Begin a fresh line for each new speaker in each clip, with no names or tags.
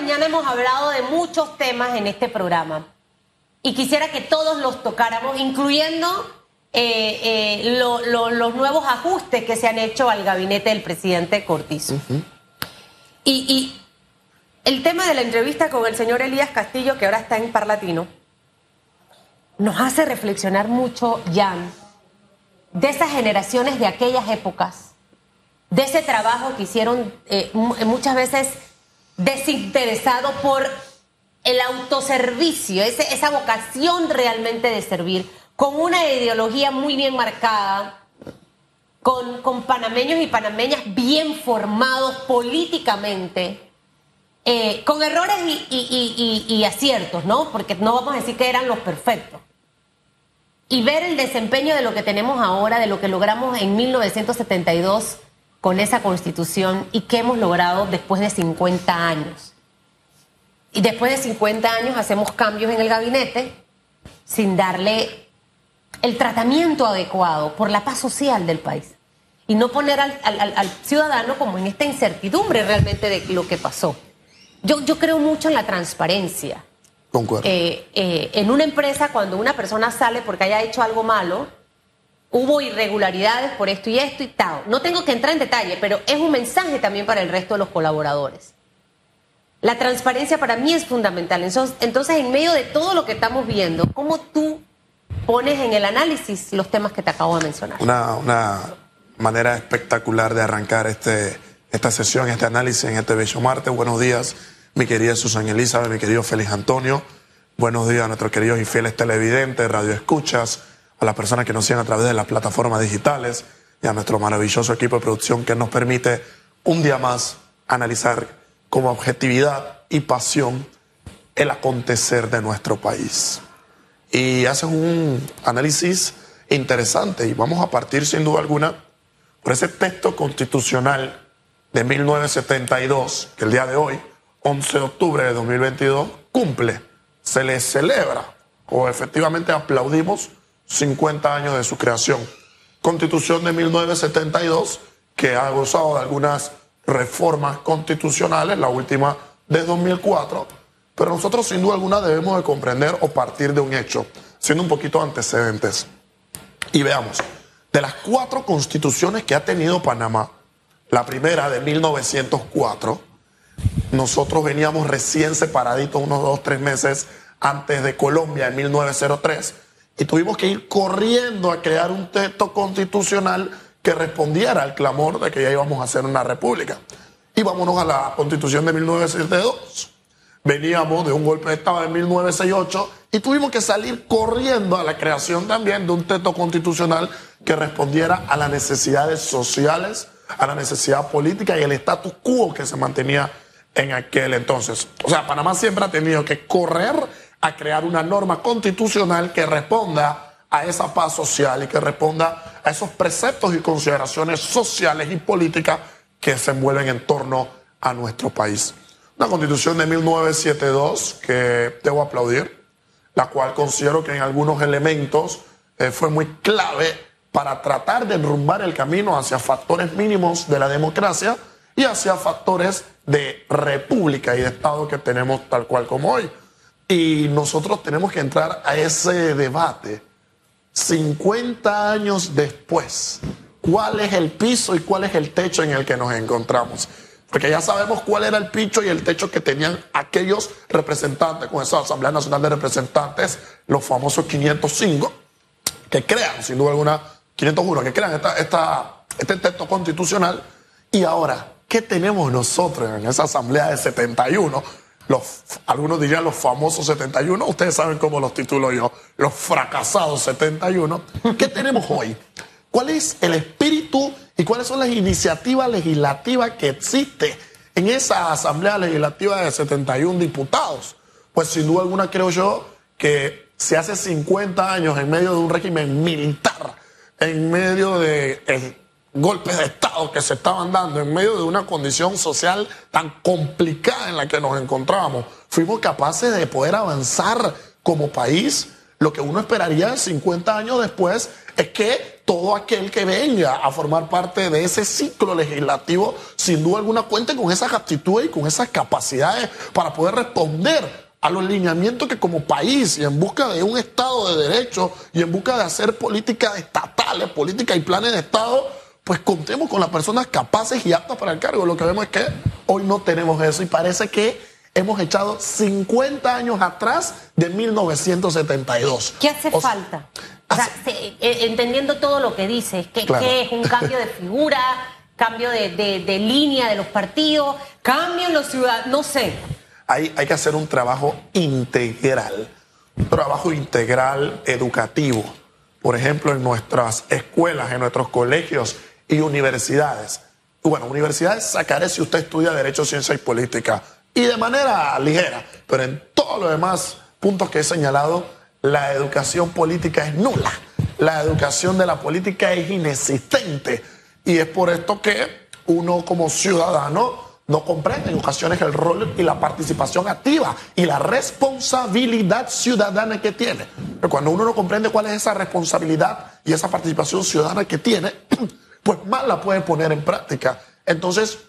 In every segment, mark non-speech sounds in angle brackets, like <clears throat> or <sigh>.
mañana hemos hablado de muchos temas en este programa y quisiera que todos los tocáramos, incluyendo eh, eh, los nuevos ajustes que se han hecho al gabinete del presidente Cortizo. y, y, el tema de la entrevista con el señor Elías Castillo, que ahora está en Parlatino, nos hace reflexionar mucho, Jan, de esas generaciones de aquellas épocas, de ese trabajo que hicieron eh, muchas veces desinteresado por el autoservicio, esa vocación realmente de servir, con una ideología muy bien marcada, con, con panameños y panameñas bien formados políticamente. Eh, con errores y, y, aciertos, ¿no? Porque no vamos a decir que eran los perfectos. Y ver el desempeño de lo que tenemos ahora, de lo que logramos en 1972 con esa constitución y qué hemos logrado después de 50 años. Y después de 50 años hacemos cambios en el gabinete sin darle el tratamiento adecuado por la paz social del país. Y no poner al, ciudadano como en esta incertidumbre realmente de lo que pasó. Yo, yo creo mucho en la transparencia.
Concuerdo.
Eh, eh, en una empresa, cuando una persona sale porque haya hecho algo malo, hubo irregularidades por esto y esto y tal. No tengo que entrar en detalle, pero es un mensaje también para el resto de los colaboradores. La transparencia para mí es fundamental. Entonces, en medio de todo lo que estamos viendo, ¿cómo tú pones en el análisis los temas que te acabo de mencionar?
Una, una manera espectacular de arrancar este, esta sesión, este análisis en este bello martes. Buenos días, mi querida Susan Elizabeth, mi querido Félix Antonio. Buenos días a nuestros queridos y fieles televidentes, radio escuchas a las personas que nos siguen a través de las plataformas digitales y a nuestro maravilloso equipo de producción que nos permite un día más analizar con objetividad y pasión el acontecer de nuestro país. Y hacen un análisis interesante y vamos a partir sin duda alguna por ese texto constitucional de 1972 que el día de hoy, 11 de octubre de 2022, cumple, se le celebra o efectivamente aplaudimos 50 años de su creación. Constitución de 1972, que ha gozado de algunas reformas constitucionales, la última de 2004, pero nosotros sin duda alguna debemos de comprender o partir de un hecho, siendo un poquito antecedentes. Y veamos, de las cuatro constituciones que ha tenido Panamá, la primera de 1904, nosotros veníamos recién separaditos unos dos, tres meses antes de Colombia en 1903 y tuvimos que ir corriendo a crear un texto constitucional que respondiera al clamor de que ya íbamos a hacer una república. Y vámonos a la constitución de 1972. Veníamos de un golpe de Estado de 1968 y tuvimos que salir corriendo a la creación también de un texto constitucional que respondiera a las necesidades sociales, a la necesidad política y el status quo que se mantenía en aquel entonces. O sea, Panamá siempre ha tenido que correr a crear una norma constitucional que responda a esa paz social y que responda a esos preceptos y consideraciones sociales y políticas que se envuelven en torno a nuestro país. Una constitución de 1972 que debo aplaudir, la cual considero que en algunos elementos eh, fue muy clave para tratar de enrumbar el camino hacia factores mínimos de la democracia y hacia factores de república y de Estado que tenemos tal cual como hoy. Y nosotros tenemos que entrar a ese debate 50 años después. ¿Cuál es el piso y cuál es el techo en el que nos encontramos? Porque ya sabemos cuál era el piso y el techo que tenían aquellos representantes con esa Asamblea Nacional de Representantes, los famosos 505, que crean, sin duda alguna, 501, que crean esta, este texto constitucional. Y ahora, ¿qué tenemos nosotros en esa Asamblea de 71? Los, algunos dirían los famosos 71, ustedes saben cómo los titulo yo, los fracasados 71. ¿Qué tenemos hoy? ¿Cuál es el espíritu y cuáles son las iniciativas legislativas que existen en esa Asamblea Legislativa de 71 diputados? Pues sin duda alguna creo yo que se hace 50 años en medio de un régimen militar, en medio de golpes de Estado que se estaban dando en medio de una condición social tan complicada en la que nos encontrábamos, fuimos capaces de poder avanzar como país. Lo que uno esperaría 50 años después es que todo aquel que venga a formar parte de ese ciclo legislativo, sin duda alguna, cuente con esas aptitudes y con esas capacidades para poder responder a los lineamientos que como país y en busca de un Estado de Derecho y en busca de hacer políticas estatales, políticas y planes de Estado, pues contemos con las personas capaces y aptas para el cargo. Lo que vemos es que hoy no tenemos eso y parece que hemos echado 50 años atrás de 1972.
¿Qué hace falta? O sea, eh, entendiendo todo lo que dices, ¿qué, es un cambio de figura, cambio de, línea de los partidos, cambio en los ciudadanos? No sé.
Hay, hay que hacer un trabajo integral, un trabajo integral educativo. Por ejemplo, en nuestras escuelas, en nuestros colegios y universidades. Bueno, universidades sacaré si usted estudia Derecho, Ciencia y Política y de manera ligera, pero en todos los demás puntos que he señalado, la educación política es nula. La educación de la política es inexistente. Y es por esto que uno como ciudadano no comprende en ocasiones el rol y la participación activa y la responsabilidad ciudadana que tiene. Pero cuando uno no comprende cuál es esa responsabilidad y esa participación ciudadana que tiene, <clears throat> pues más la puede poner en práctica. Entonces,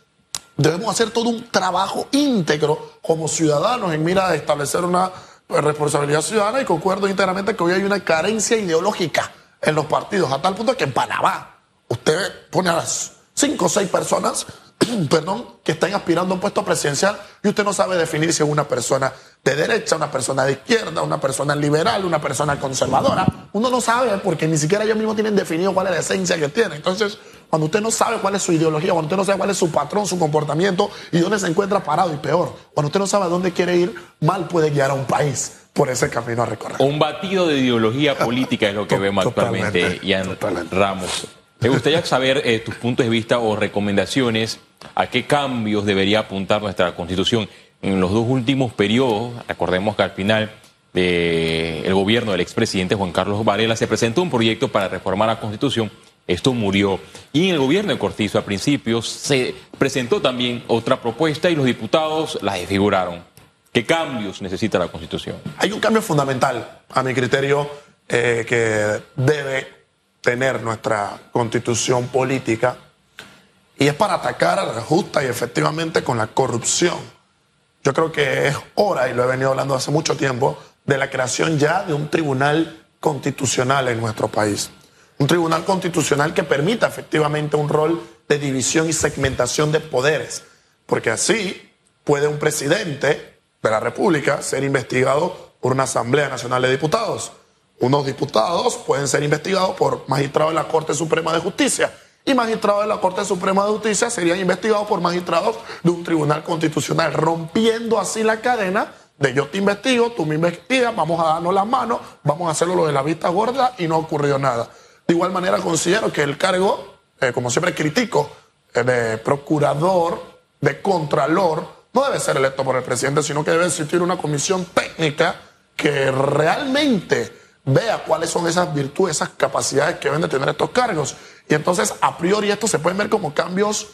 debemos hacer todo un trabajo íntegro como ciudadanos en mira de establecer una pues, responsabilidad ciudadana y concuerdo íntegramente que hoy hay una carencia ideológica en los partidos, a tal punto que en Panamá usted pone a las cinco o seis personas <clears throat> perdón, que están aspirando a un puesto presidencial y usted no sabe definir si es una persona de derecha, una persona de izquierda, una persona liberal, una persona conservadora. Uno no sabe porque ni siquiera ellos mismos tienen definido cuál es la esencia que tienen. Entonces, cuando usted no sabe cuál es su ideología, cuando usted no sabe cuál es su patrón, su comportamiento y dónde se encuentra parado y peor, cuando usted no sabe a dónde quiere ir, mal puede guiar a un país por ese camino a recorrer.
Un batido de ideología política es lo que vemos actualmente, Ian Ramos. Me gustaría saber eh, tus puntos de vista o recomendaciones a qué cambios debería apuntar nuestra Constitución. En los dos últimos periodos, recordemos que al final del gobierno del expresidente Juan Carlos Varela se presentó un proyecto para reformar la Constitución. Esto murió. Y en el gobierno de Cortizo, a principios, se presentó también otra propuesta y los diputados la desfiguraron. ¿Qué cambios necesita la Constitución?
Hay un cambio fundamental, a mi criterio, eh, que debe tener nuestra Constitución política y es para atacar justa y efectivamente con la corrupción. Yo creo que es hora, y lo he venido hablando hace mucho tiempo, de la creación ya de un tribunal constitucional en nuestro país. Un tribunal constitucional que permita efectivamente un rol de división y segmentación de poderes. Porque así puede un presidente de la República ser investigado por una Asamblea Nacional de Diputados. Unos diputados pueden ser investigados por magistrados de la Corte Suprema de Justicia y magistrados de la Corte Suprema de Justicia serían investigados por magistrados de un tribunal constitucional, rompiendo así la cadena de yo te investigo, tú me investigas, vamos a darnos las manos, vamos a hacerlo lo de la vista gorda y no ha ocurrido nada. De igual manera considero que el cargo, eh, como siempre critico, eh, de procurador, de contralor, no debe ser electo por el presidente, sino que debe existir una comisión técnica que realmente vea cuáles son esas virtudes, esas capacidades que deben de tener estos cargos. Y entonces, a priori, esto se pueden ver como cambios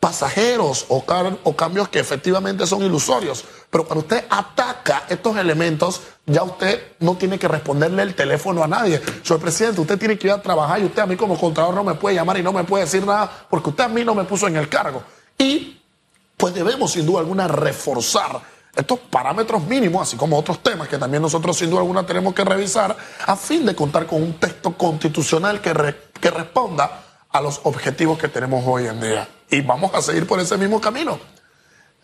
pasajeros o, o, cambios que efectivamente son ilusorios. Pero cuando usted ataca estos elementos, ya usted no tiene que responderle el teléfono a nadie. Soy presidente, usted tiene que ir a trabajar y usted a mí como contador no me puede llamar y no me puede decir nada porque usted a mí no me puso en el cargo. Y pues debemos sin duda alguna reforzar estos parámetros mínimos, así como otros temas que también nosotros sin duda alguna tenemos que revisar, a fin de contar con un texto constitucional que, que responda a los objetivos que tenemos hoy en día. Y vamos a seguir por ese mismo camino.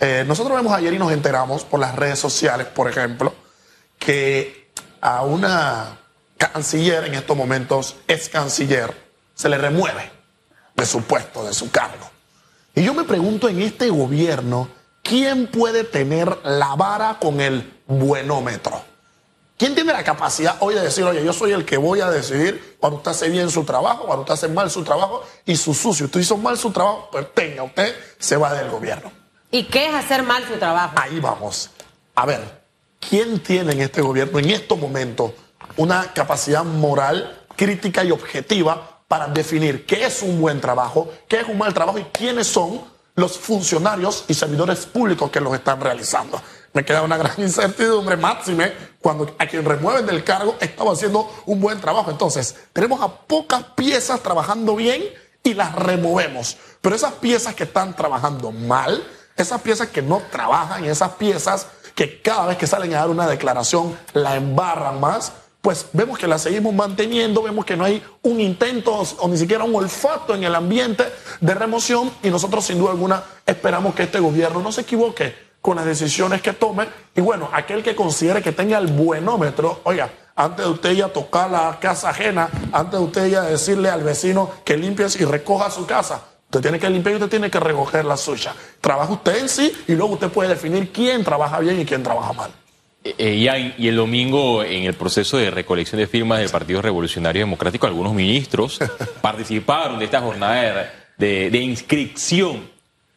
Eh, nosotros vemos ayer y nos enteramos por las redes sociales, por ejemplo, que a una canciller en estos momentos, es canciller, se le remueve de su puesto, de su cargo. Y yo me pregunto en este gobierno, ¿quién puede tener la vara con el buenómetro? ¿Quién tiene la capacidad hoy de decir, oye, yo soy el que voy a decidir cuando usted hace bien su trabajo, cuando usted hace mal su trabajo y su sucio? Usted hizo mal su trabajo, pues tenga, usted se va del gobierno.
¿Y qué es hacer mal su trabajo?
Ahí vamos. A ver, ¿quién tiene en este gobierno, en estos momentos, una capacidad moral, crítica y objetiva para definir qué es un buen trabajo, qué es un mal trabajo y quiénes son los funcionarios y servidores públicos que los están realizando. me queda una gran <laughs> incertidumbre, máxime, cuando a quien remueven del cargo estaba haciendo un buen trabajo. Entonces, tenemos a pocas piezas trabajando bien y las removemos. Pero esas piezas que están trabajando mal, esas piezas que no trabajan esas piezas que cada vez que salen a dar una declaración la embarran más, pues vemos que la seguimos manteniendo, vemos que no hay un intento o ni siquiera un olfato en el ambiente de remoción y nosotros sin duda alguna esperamos que este gobierno no se equivoque con las decisiones que tome. Y bueno, aquel que considere que tenga el buenómetro, oiga, antes de usted ya tocar la casa ajena, antes de usted ya decirle al vecino que limpies y recoja su casa, usted tiene que limpiar y usted tiene que recoger la suya. Trabaja usted en sí y luego usted puede definir quién trabaja bien y quién trabaja mal.
Eh, eh, y el domingo, en el proceso de recolección de firmas del Partido Revolucionario Democrático, algunos ministros <laughs> participaron de esta jornada de, de, inscripción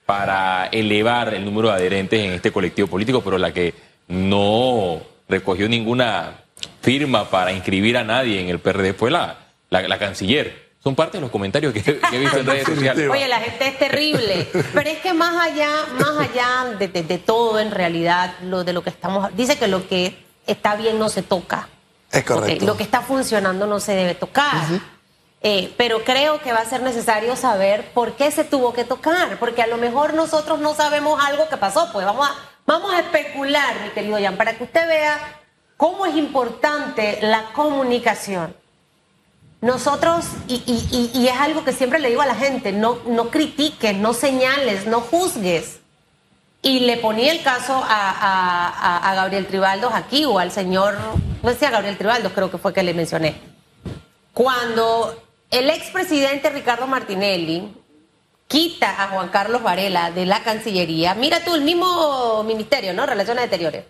para elevar el número de adherentes en este colectivo político, pero la que no recogió ninguna firma para inscribir a nadie en el PRD fue la, la canciller. Son parte de los comentarios que, he visto en redes sociales.
Oye, la gente es terrible. Pero es que más allá, más allá de, todo, en realidad, lo de lo que estamos. Dice que lo que está bien no se toca.
Es correcto.
lo que está funcionando no se debe tocar. Eh, pero creo que va a ser necesario saber por qué se tuvo que tocar, porque a lo mejor nosotros no sabemos algo que pasó. Pues vamos a, vamos a especular, mi querido Jan, para que usted vea cómo es importante la comunicación. Nosotros, y, es algo que siempre le digo a la gente, no, no critiques, no señales, no juzgues. Y le ponía el caso a, Gabriel Tribaldos aquí, o al señor, no sé a Gabriel Tribaldos, creo que fue que le mencioné. Cuando el expresidente Ricardo Martinelli quita a Juan Carlos Varela de la Cancillería, mira tú, el mismo ministerio, ¿no? Relaciones Exteriores,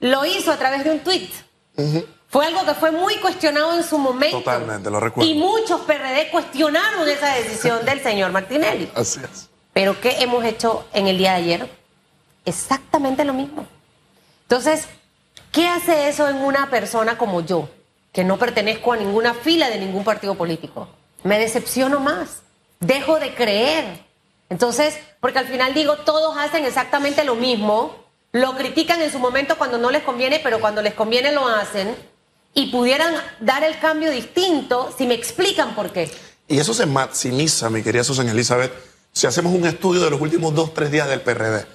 lo hizo a través de un tuit. Fue algo que fue muy cuestionado en su momento.
Totalmente, lo recuerdo.
Y muchos PRD cuestionaron esa decisión del señor Martinelli.
Así es.
Pero ¿qué hemos hecho en el día de ayer? Exactamente lo mismo. Entonces, ¿qué hace eso en una persona como yo, que no pertenezco a ninguna fila de ningún partido político? Me decepciono más, dejo de creer. Entonces, porque al final digo, todos hacen exactamente lo mismo, lo critican en su momento cuando no les conviene, pero cuando les conviene lo hacen y pudieran dar el cambio distinto si me explican por qué.
Y eso se maximiza, mi querida Susan Elizabeth, si hacemos un estudio de los últimos dos, tres días del PRD.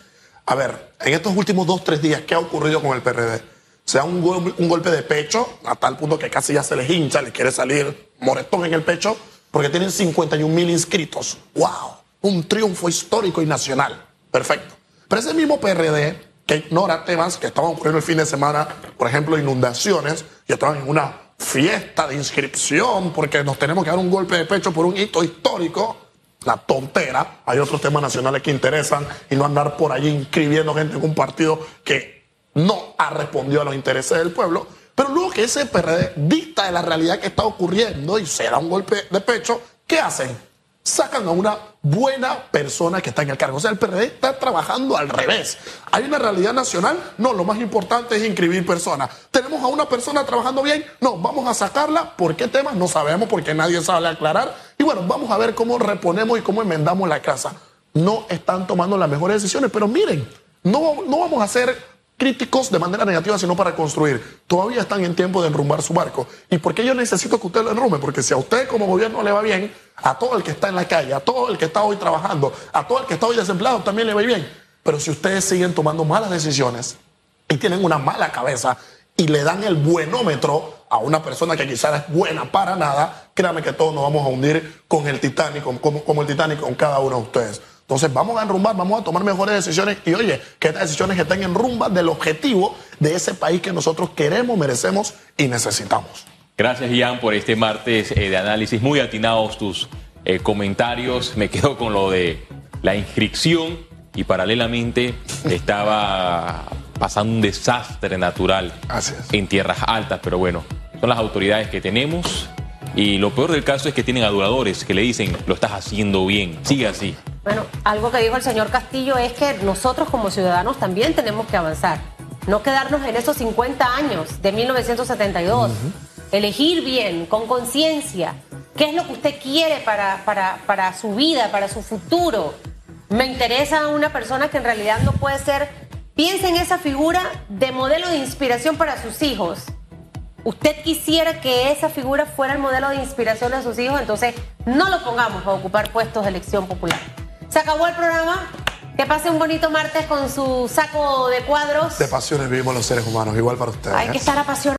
A ver, en estos últimos dos, tres días, ¿qué ha ocurrido con el PRD? Se da un, un golpe de pecho, a tal punto que casi ya se les hincha, les quiere salir moretón en el pecho, porque tienen 51 mil inscritos. ¡Wow! Un triunfo histórico y nacional. Perfecto. Pero ese mismo PRD que ignora temas que estaban ocurriendo el fin de semana, por ejemplo, inundaciones, y estaban en una fiesta de inscripción porque nos tenemos que dar un golpe de pecho por un hito histórico. La tontera. Hay otros temas nacionales que interesan y no andar por allí inscribiendo gente en un partido que no ha respondido a los intereses del pueblo. Pero luego que ese PRD dicta de la realidad que está ocurriendo y se da un golpe de pecho, ¿qué hacen? Sacan a una buena persona que está en el cargo. O sea, el PRD está trabajando al revés. ¿Hay una realidad nacional? No, lo más importante es inscribir personas. ¿Tenemos a una persona trabajando bien? No, vamos a sacarla. ¿Por qué temas? No sabemos porque nadie sabe aclarar. Y bueno, vamos a ver cómo reponemos y cómo enmendamos la casa. No están tomando las mejores decisiones, pero miren, no, no vamos a hacer críticos de manera negativa, sino para construir. Todavía están en tiempo de enrumbar su barco. ¿Y por qué yo necesito que usted lo enrumbe? Porque si a usted como gobierno le va bien, a todo el que está en la calle, a todo el que está hoy trabajando, a todo el que está hoy desempleado también le va bien. Pero si ustedes siguen tomando malas decisiones y tienen una mala cabeza y le dan el buenómetro a una persona que quizás es buena para nada, créame que todos nos vamos a hundir con el Titanic, como, como el Titanic con cada uno de ustedes. Entonces vamos a enrumbar, vamos a tomar mejores decisiones y oye, que estas decisiones estén en rumba del objetivo de ese país que nosotros queremos, merecemos y necesitamos.
Gracias, Ian, por este martes eh, de análisis. Muy atinados tus eh, comentarios. Me quedo con lo de la inscripción y paralelamente estaba pasando un desastre natural en tierras altas, pero bueno, son las autoridades que tenemos y lo peor del caso es que tienen adoradores que le dicen, lo estás haciendo bien, sigue así.
Bueno, algo que dijo el señor Castillo es que nosotros como ciudadanos también tenemos que avanzar, no quedarnos en esos 50 años de 1972, elegir bien, con conciencia, qué es lo que usted quiere para, para, para su vida, para su futuro. Me interesa una persona que en realidad no puede ser piensa en esa figura de modelo de inspiración para sus hijos. Usted quisiera que esa figura fuera el modelo de inspiración de sus hijos, entonces no lo pongamos a ocupar puestos de elección popular. Se acabó el programa. Que pase un bonito martes con su saco de cuadros.
De pasiones vivimos los seres humanos, igual para ustedes.
Hay que estar apasionados.